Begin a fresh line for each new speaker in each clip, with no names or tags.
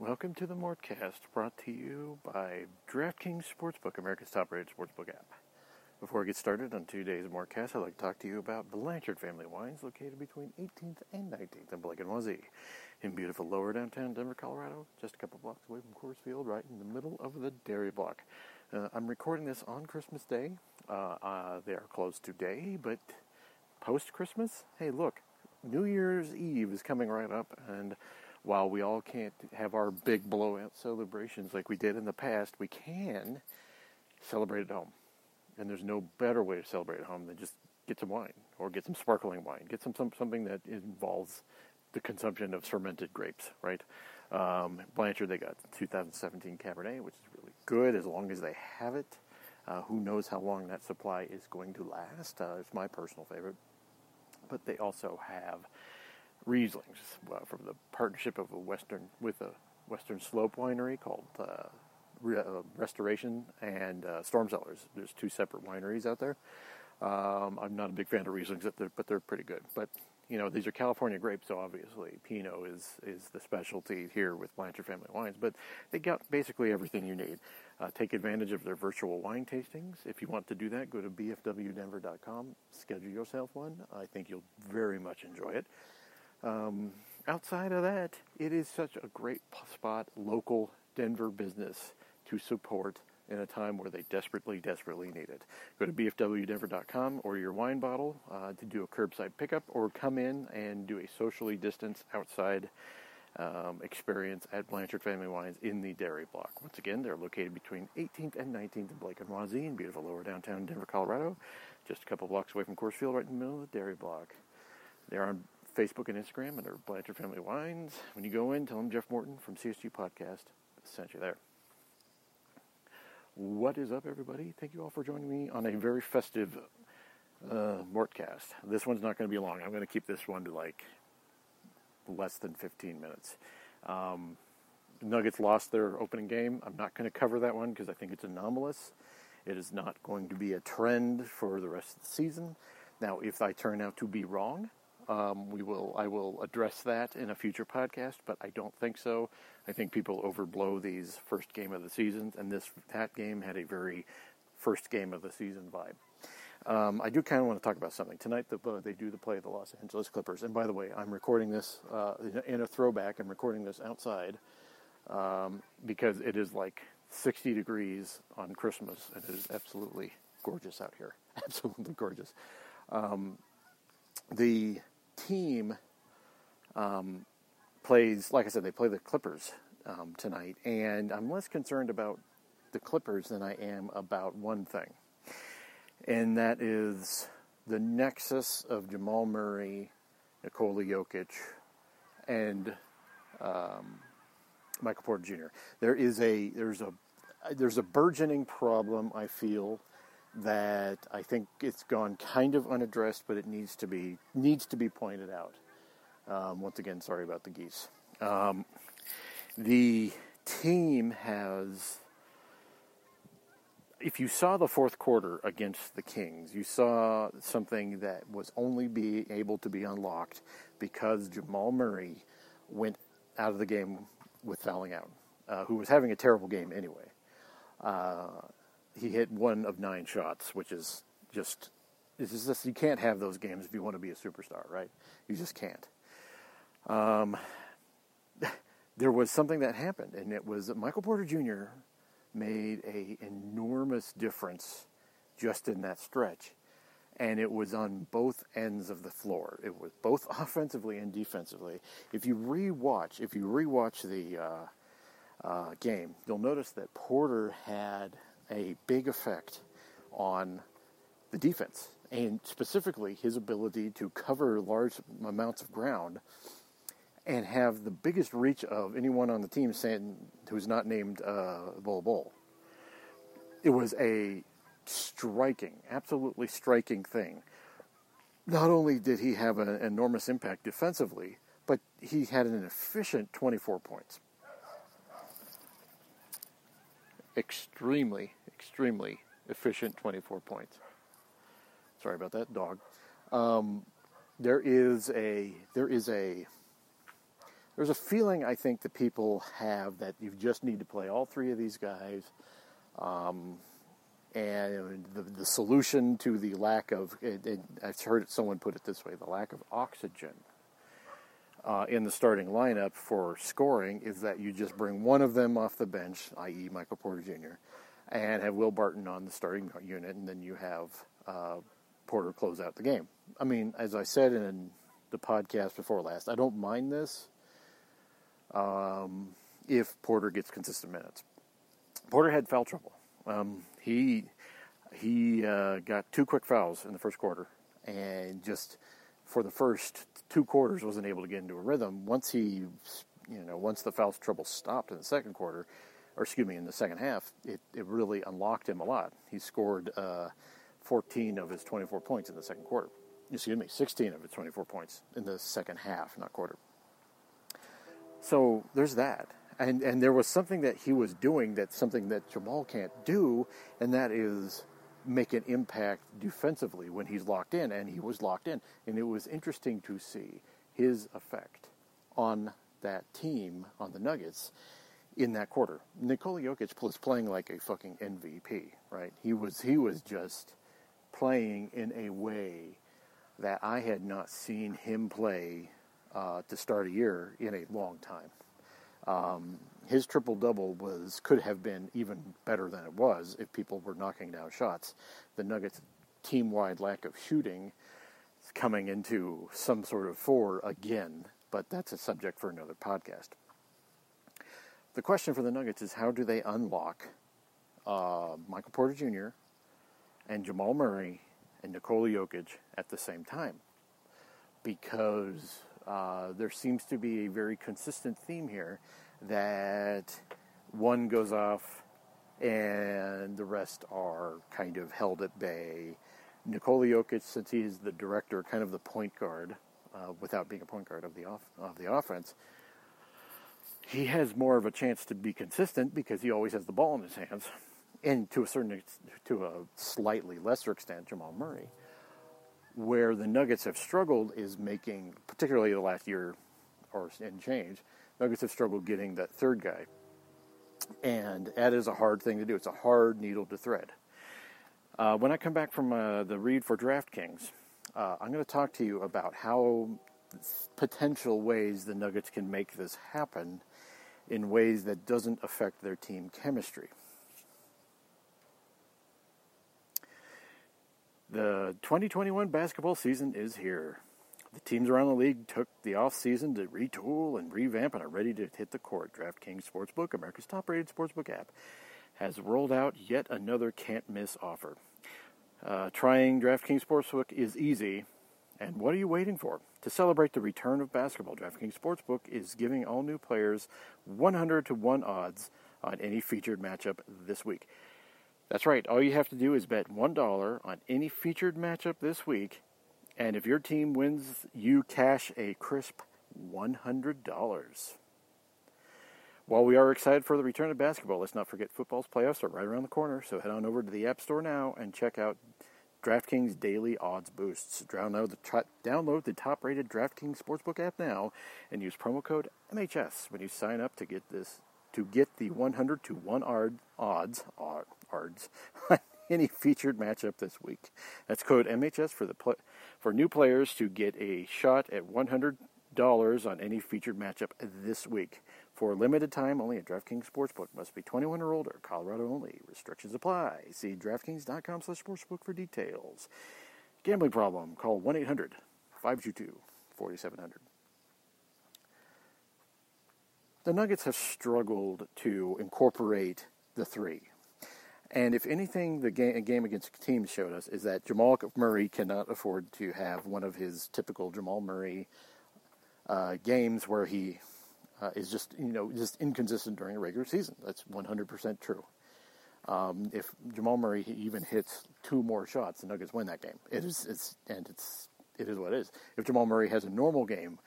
Welcome to the Mortcast, brought to you by DraftKings Sportsbook, America's top-rated sportsbook app. Before I get started on today's Mortcast, I'd like to talk to you about Blanchard Family Wines, located between 18th and 19th in Blake and Wazee, in beautiful lower downtown Denver, Colorado, just a couple blocks away from Coors Field, right in the middle of the dairy block. Uh, I'm recording this on Christmas Day. Uh, uh, they are closed today, but post-Christmas, hey, look, New Year's Eve is coming right up, and while we all can't have our big blowout celebrations like we did in the past, we can celebrate at home. And there's no better way to celebrate at home than just get some wine or get some sparkling wine, get some, some something that involves the consumption of fermented grapes, right? Um, Blanchard, they got 2017 Cabernet, which is really good as long as they have it. Uh, who knows how long that supply is going to last? Uh, it's my personal favorite. But they also have Rieslings uh, from the partnership of a Western with a Western Slope winery called uh, Re- uh, Restoration and uh, Storm Cellars. There's two separate wineries out there. Um, I'm not a big fan of Rieslings, but they're pretty good. But you know, these are California grapes, so obviously Pinot is is the specialty here with Blanchard Family Wines. But they got basically everything you need. Uh, take advantage of their virtual wine tastings. If you want to do that, go to bfwdenver.com, schedule yourself one. I think you'll very much enjoy it. Um, outside of that, it is such a great spot, local Denver business to support in a time where they desperately, desperately need it. Go to bfwdenver.com or your wine bottle uh, to do a curbside pickup or come in and do a socially distanced outside um, experience at Blanchard Family Wines in the Dairy Block. Once again, they're located between 18th and 19th in Blake and Wazee in beautiful lower downtown Denver, Colorado, just a couple blocks away from Coors Field, right in the middle of the Dairy Block. They're on Facebook and Instagram under Blanchard Family Wines. When you go in, tell them Jeff Morton from CSG Podcast sent you there. What is up, everybody? Thank you all for joining me on a very festive uh, Mortcast. This one's not going to be long. I'm going to keep this one to like less than 15 minutes. Um, Nuggets lost their opening game. I'm not going to cover that one because I think it's anomalous. It is not going to be a trend for the rest of the season. Now, if I turn out to be wrong, um, we will. I will address that in a future podcast, but I don't think so. I think people overblow these first game of the seasons, and this that game had a very first game of the season vibe. Um, I do kind of want to talk about something tonight. The, uh, they do the play of the Los Angeles Clippers, and by the way, I'm recording this uh, in a throwback. I'm recording this outside um, because it is like 60 degrees on Christmas, and it is absolutely gorgeous out here. Absolutely gorgeous. Um, the team um, plays, like I said, they play the Clippers um, tonight, and I'm less concerned about the Clippers than I am about one thing, and that is the nexus of Jamal Murray, Nikola Jokic, and um, Michael Porter Jr. There is a there's a there's a burgeoning problem I feel that I think it's gone kind of unaddressed, but it needs to be needs to be pointed out. Um, once again, sorry about the geese. Um, the team has. If you saw the fourth quarter against the Kings, you saw something that was only be able to be unlocked because Jamal Murray went out of the game with fouling out, uh, who was having a terrible game anyway. Uh, he hit one of nine shots, which is just it's just you can't have those games if you want to be a superstar, right? You just can't. Um, there was something that happened, and it was that Michael Porter Jr. made a enormous difference just in that stretch, and it was on both ends of the floor. It was both offensively and defensively. If you rewatch, if you rewatch the uh, uh, game, you'll notice that Porter had a big effect on the defense, and specifically his ability to cover large amounts of ground and have the biggest reach of anyone on the team saying, who's not named uh, Bol Bol. It was a striking, absolutely striking thing. Not only did he have an enormous impact defensively, but he had an efficient 24 points. Extremely extremely efficient 24 points. Sorry about that, dog. Um, there is a there is a there's a feeling I think that people have that you just need to play all three of these guys. Um, and the, the solution to the lack of, it, it, I've heard someone put it this way the lack of oxygen uh, in the starting lineup for scoring is that you just bring one of them off the bench, i.e., Michael Porter Jr., and have Will Barton on the starting unit, and then you have uh, Porter close out the game. I mean, as I said in the podcast before last, I don't mind this um, if Porter gets consistent minutes. Porter had foul trouble. Um, he he uh, got two quick fouls in the first quarter, and just for the first two quarters wasn't able to get into a rhythm. Once he, you know, once the foul trouble stopped in the second quarter, or excuse me, in the second half, it, it really unlocked him a lot. He scored uh, 14 of his 24 points in the second quarter. Excuse me, 16 of his 24 points in the second half, not quarter. So there's that. And, and there was something that he was doing that's something that Jamal can't do, and that is make an impact defensively when he's locked in, and he was locked in. And it was interesting to see his effect on that team, on the Nuggets, in that quarter. Nikola Jokic was playing like a fucking MVP, right? He was he was just playing in a way that I had not seen him play uh, to start a year in a long time. Um, his triple double was could have been even better than it was if people were knocking down shots. The Nuggets' team wide lack of shooting is coming into some sort of fore again, but that's a subject for another podcast. The question for the Nuggets is how do they unlock uh, Michael Porter Jr. and Jamal Murray and Nikola Jokic at the same time? Because uh, there seems to be a very consistent theme here that one goes off and the rest are kind of held at bay. Nikola Jokic, since he's the director, kind of the point guard, uh, without being a point guard of the off, of the offense, he has more of a chance to be consistent because he always has the ball in his hands, and to a certain, to a slightly lesser extent, Jamal Murray. Where the Nuggets have struggled is making, particularly the last year or and change, Nuggets have struggled getting that third guy. And that is a hard thing to do. It's a hard needle to thread. Uh, when I come back from uh, the read for DraftKings, uh, I'm going to talk to you about how potential ways the Nuggets can make this happen in ways that doesn't affect their team chemistry. The 2021 basketball season is here. The teams around the league took the off season to retool and revamp and are ready to hit the court. DraftKings Sportsbook, America's top-rated sportsbook app, has rolled out yet another can't-miss offer. Uh, trying DraftKings Sportsbook is easy, and what are you waiting for? To celebrate the return of basketball, DraftKings Sportsbook is giving all new players 100 to 1 odds on any featured matchup this week. That's right, all you have to do is bet $1 on any featured matchup this week and if your team wins, you cash a crisp $100. While we are excited for the return of basketball, let's not forget football's playoffs are right around the corner. So head on over to the App Store now and check out DraftKings Daily Odds Boosts. Download the, top-rated DraftKings Sportsbook app now and use promo code MHS when you sign up to get this to get the 100 to 1 odds odds any featured matchup this week. That's code MHS for the pl- for new players to get a shot at $100 on any featured matchup this week. For limited time only at DraftKings Sportsbook. Must be 21 or older. Colorado only. Restrictions apply. See DraftKings.com slash sportsbook for details. Gambling problem? Call 1-800-522-4700. The Nuggets have struggled to incorporate the three. And if anything, the game, game against teams showed us is that Jamal Murray cannot afford to have one of his typical Jamal Murray uh, games where he uh, is just you know just inconsistent during a regular season. That's 100% true. Um, if Jamal Murray even hits two more shots, the Nuggets win that game. It is it's and it's it is what it is. If Jamal Murray has a normal game,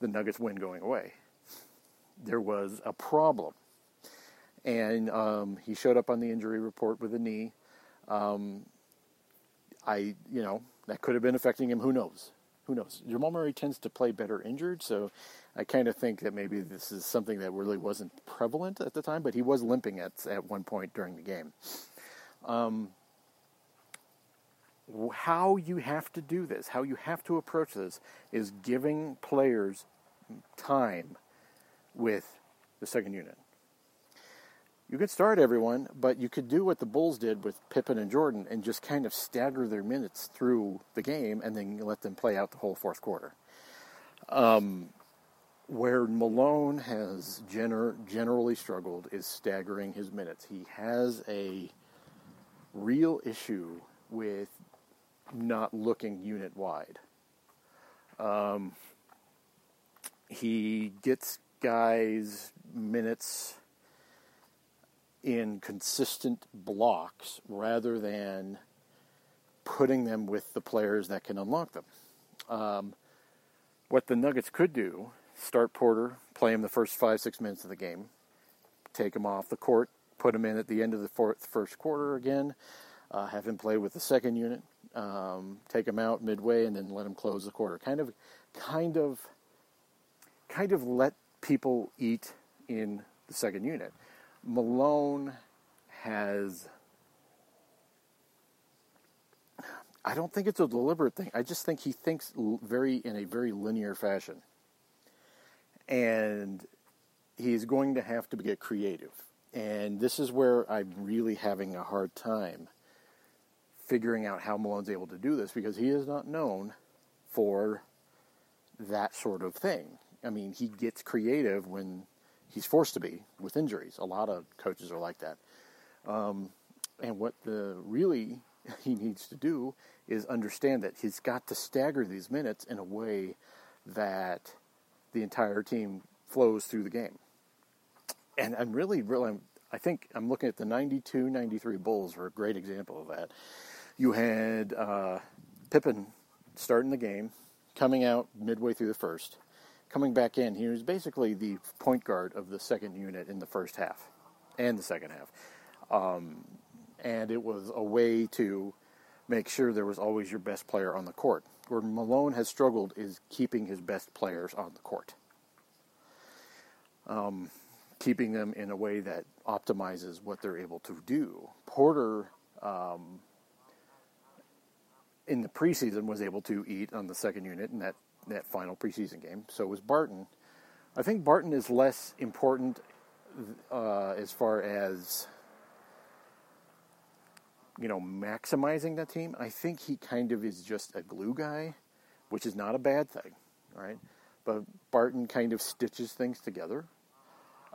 the Nuggets win going away. There was a problem and um, he showed up on the injury report with a knee. Um, I, you know, that could have been affecting him. Who knows? who knows? Jamal Murray tends to play better injured, so I kind of think that maybe this is something that really wasn't prevalent at the time, but he was limping at at one point during the game. Um, how you have to do this, how you have to approach this, is giving players time with the second unit. You could start everyone, but you could do what the Bulls did with Pippen and Jordan and just kind of stagger their minutes through the game and then let them play out the whole fourth quarter. Um, where Malone has gener- generally struggled is staggering his minutes. He has a real issue with not looking unit wide. Um, he gets guys minutes in consistent blocks rather than putting them with the players that can unlock them. Um, what the Nuggets could do start Porter, play him the first five, six minutes of the game, take him off the court, put him in at the end of the fourth, first quarter again, uh, have him play with the second unit, um, take him out midway, and then let him close the quarter. Kind of, kind of, kind of let people eat in the second unit. Malone has. I don't think it's a deliberate thing. I just think he thinks very in a very linear fashion and he's going to have to get creative. And this is where I'm really having a hard time figuring out how Malone's able to do this because he is not known for that sort of thing. I mean, he gets creative when he's forced to be with injuries. A lot of coaches are like that. Um, and what the really he needs to do is understand that he's got to stagger these minutes in a way that the entire team flows through the game. And I'm really, really, I think I'm looking at the 92 93 Bulls are a great example of that. You had uh, Pippen starting the game, coming out midway through the first, coming back in. He was basically the point guard of the second unit in the first half and the second half. Um, and it was a way to make sure there was always your best player on the court. Where Malone has struggled is keeping his best players on the court, um, keeping them in a way that optimizes what they're able to do. Porter, um, in the preseason, was able to eat on the second unit and that, that final preseason game. So was Barton. I think Barton is less important uh, as far as you know, maximizing that team. I think he kind of is just a glue guy, which is not a bad thing, right? But Barton kind of stitches things together.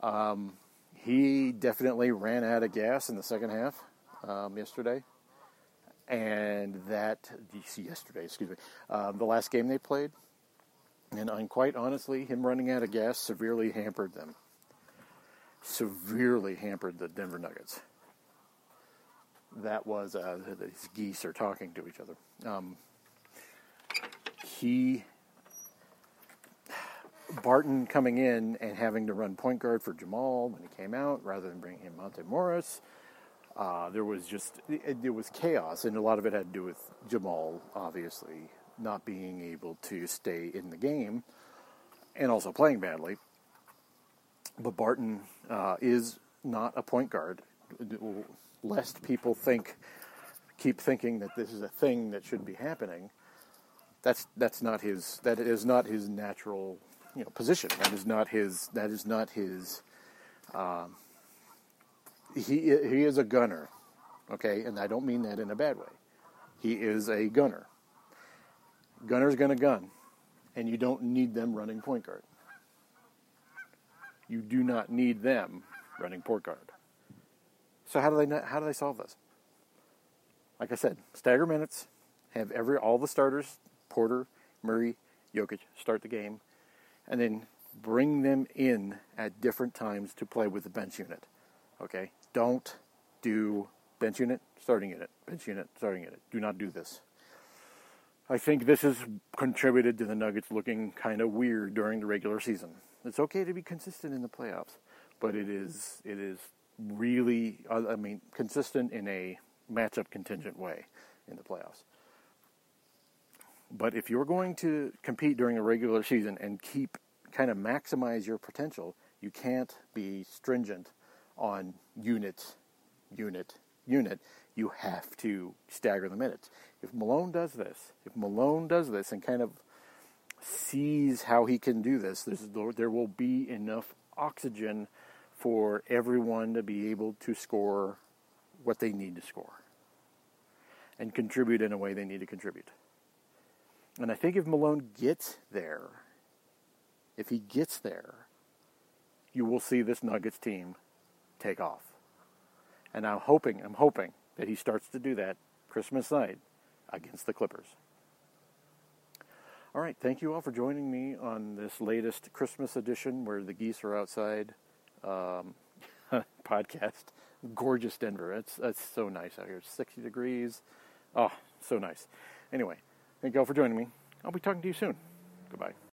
Um, he definitely ran out of gas in the second half um, yesterday. And that, yesterday, excuse me, um, the last game they played. And quite honestly, him running out of gas severely hampered them. Severely hampered the Denver Nuggets that was uh, these geese are talking to each other. Um, he Barton coming in and having to run point guard for Jamal when he came out, rather than bringing in Monte Morris. Uh, there was just it, it, was chaos, and a lot of it had to do with Jamal obviously not being able to stay in the game, and also playing badly. But Barton uh, is not a point guard lest people think, keep thinking that this is a thing that should be happening. That's that's not his. That is not his natural, you know, position. That is not his. That is not his. Um, he he is a gunner, okay, and I don't mean that in a bad way. He is a gunner. Gunner's gonna gun, and you don't need them running point guard. You do not need them running point guard. So how do they how do they solve this? Like I said, stagger minutes, have every all the starters, Porter, Murray, Jokic, start the game, and then bring them in at different times to play with the bench unit. Okay? Don't do bench unit, starting unit, bench unit, starting unit. Do not do this. I think this has contributed to the Nuggets looking kind of weird during the regular season. It's okay to be consistent in the playoffs, but it is it is really, I mean, consistent in a matchup contingent way in the playoffs. but if you're going to compete during a regular season and keep kind of maximize your potential, you can't be stringent on unit, unit, unit. You have to stagger the minutes. If Malone does this, if Malone does this and kind of sees how he can do this, there will be enough oxygen for everyone to be able to score what they need to score and contribute in a way they need to contribute. And I think if Malone gets there, if he gets there, you will see this Nuggets team take off. And I'm hoping, I'm hoping that he starts to do that Christmas night against the Clippers. All right, thank you all for joining me on this latest Christmas edition where the geese are outside um, podcast. Gorgeous Denver. It's, it's so nice out here. 60 degrees. Oh, so nice. Anyway, thank you all for joining me. I'll be talking to you soon. Goodbye.